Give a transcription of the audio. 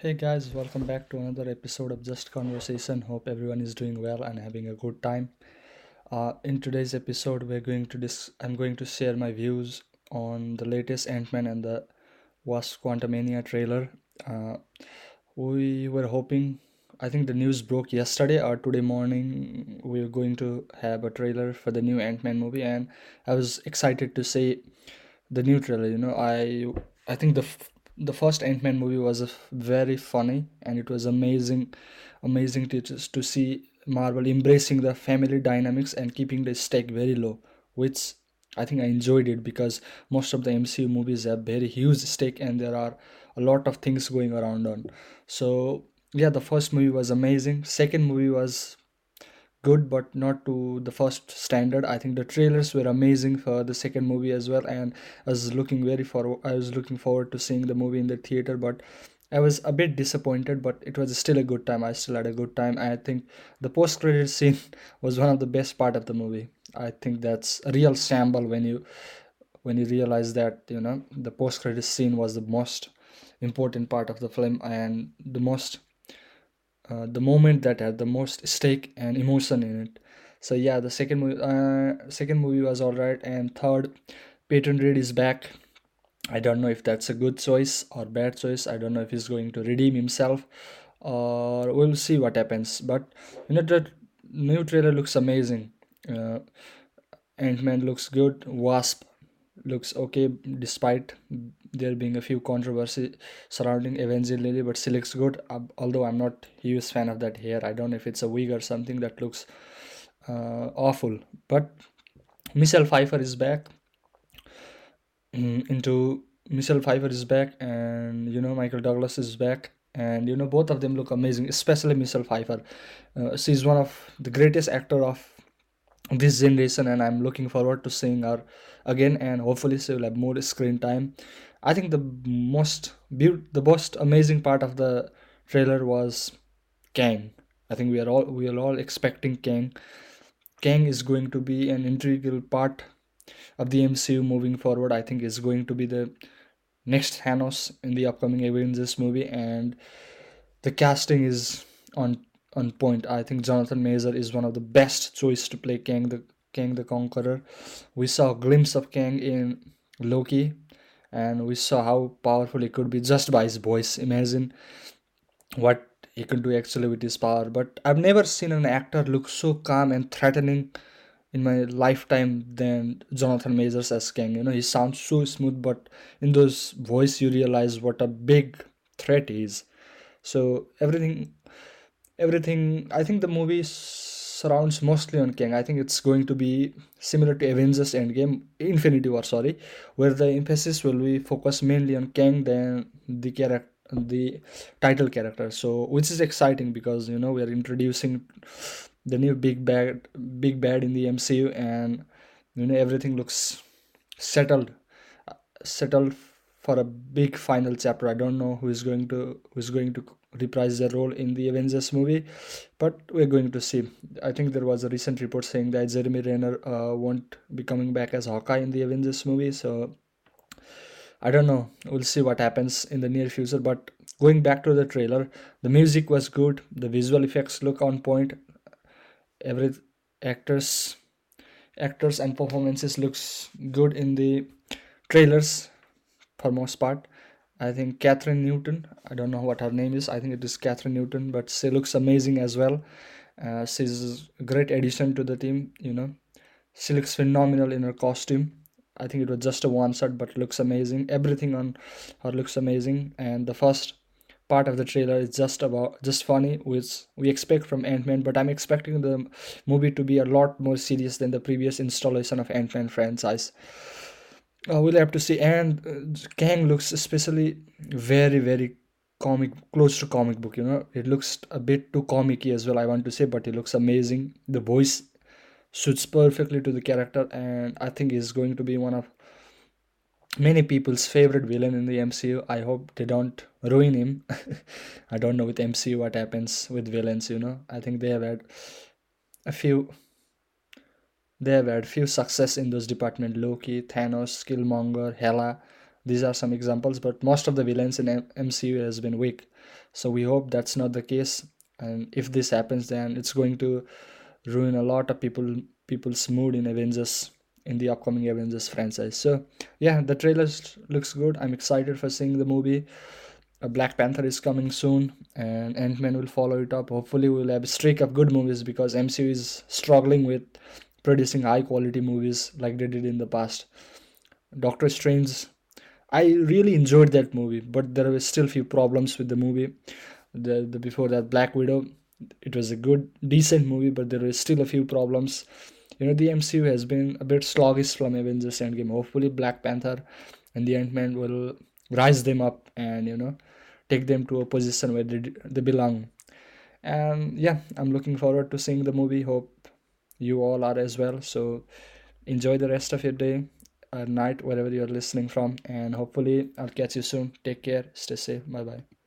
Hey guys, welcome back to another episode of Just Conversation. Hope everyone is doing well and having a good time. Uh, in today's episode, we're going to dis- I'm going to share my views on the latest Ant-Man and the Wasp Quantumania trailer. Uh, we were hoping, I think the news broke yesterday or today morning. We are going to have a trailer for the new Ant-Man movie, and I was excited to see the new trailer. You know, I I think the f- the first Ant-Man movie was very funny, and it was amazing, amazing to to see Marvel embracing the family dynamics and keeping the stake very low, which I think I enjoyed it because most of the MCU movies have very huge stake and there are a lot of things going around on. So yeah, the first movie was amazing. Second movie was good but not to the first standard. I think the trailers were amazing for the second movie as well and i was looking very for i was looking forward to seeing the movie in the theater but i was a bit disappointed but it was still a good time. I still had a good time. I think the post credit scene was one of the best part of the movie. I think that's a real shamble when you when you realize that you know the post credit scene was the most important part of the film and the most uh, the moment that had the most stake and emotion in it. So yeah, the second movie, uh, second movie was all right, and third, Peyton Reed is back. I don't know if that's a good choice or bad choice. I don't know if he's going to redeem himself, or we'll see what happens. But you know, the new trailer looks amazing. Uh, Ant Man looks good. Wasp looks okay despite there being a few controversy surrounding Evangeline Lilly, but she looks good. Although I'm not huge fan of that hair. I don't know if it's a wig or something that looks uh, awful. But Michelle Pfeiffer is back mm, into Michelle Pfeiffer is back, and you know Michael Douglas is back, and you know both of them look amazing. Especially Michelle Pfeiffer, uh, she's one of the greatest actor of this generation and i'm looking forward to seeing her again and hopefully she will have more screen time. I think the most beau- the most amazing part of the trailer was kang. I think we are all we are all expecting kang. Kang is going to be an integral part of the mcu moving forward. I think is going to be the next thanos in the upcoming avengers movie and the casting is on on point. I think Jonathan Major is one of the best choice to play Kang the Kang the Conqueror. We saw a glimpse of Kang in Loki, and we saw how powerful he could be just by his voice. Imagine what he could do actually with his power. But I've never seen an actor look so calm and threatening in my lifetime than Jonathan Majors as Kang. You know, he sounds so smooth, but in those voice you realize what a big threat he is. So everything everything i think the movie surrounds mostly on kang i think it's going to be similar to avengers endgame infinity war sorry where the emphasis will be focused mainly on kang than the character the title character so which is exciting because you know we are introducing the new big bad big bad in the mcu and you know everything looks settled settled for a big final chapter. I don't know who is going to who is going to reprise their role in the Avengers movie, but we're going to see. I think there was a recent report saying that Jeremy Renner uh, won't be coming back as Hawkeye in the Avengers movie. So I don't know. We'll see what happens in the near future. But going back to the trailer, the music was good. The visual effects look on point. Every actors actors and performances looks good in the trailers for most part. I think Kathryn Newton. I don't know what her name is. I think it is Kathryn Newton, but she looks amazing as well. Uh, she's a great addition to the team. You know, she looks phenomenal in her costume. I think it was just a one shot, but looks amazing. Everything on her looks amazing. And the first part of the trailer is just about just funny, which we expect from Ant Man. But I'm expecting the movie to be a lot more serious than the previous installation of Ant Man franchise uh, we'll have to see and uh, kang looks especially very very comic close to comic book you know? It looks a bit too comic as well i want to say but he looks amazing. The voice suits perfectly to the character and i think he's going to be one of many people's favorite villain in the mcu i hope they don't ruin him. I don't know with mcu what happens with villains you know? I think they have had a few they have had few success in those departments Loki, Thanos, Killmonger, Hela. these are some examples but most of the villains in mcu has been weak. So we hope that's not the case. And if this happens then it's going to ruin a lot of people people's mood in avengers in the upcoming avengers franchise. So yeah the trailer looks good. I'm excited for seeing the movie. Black panther is coming soon and ant-man will follow it up. Hopefully we'll have a streak of good movies because mcu is struggling with producing high quality movies like they did in the past. Doctor strange i really enjoyed that movie but there were still a few problems with the movie. The, the before that black widow it was a good decent movie but there were still a few problems. You know the mcu has been a bit sluggish from avengers endgame. Hopefully black panther and the ant-man will rise them up and you know take them to a position where they, they belong. And yeah i'm looking forward to seeing the movie. Hope you all are as well. So enjoy the rest of your day or night wherever you're listening from and hopefully i'll catch you soon. Take care. Stay safe. Bye bye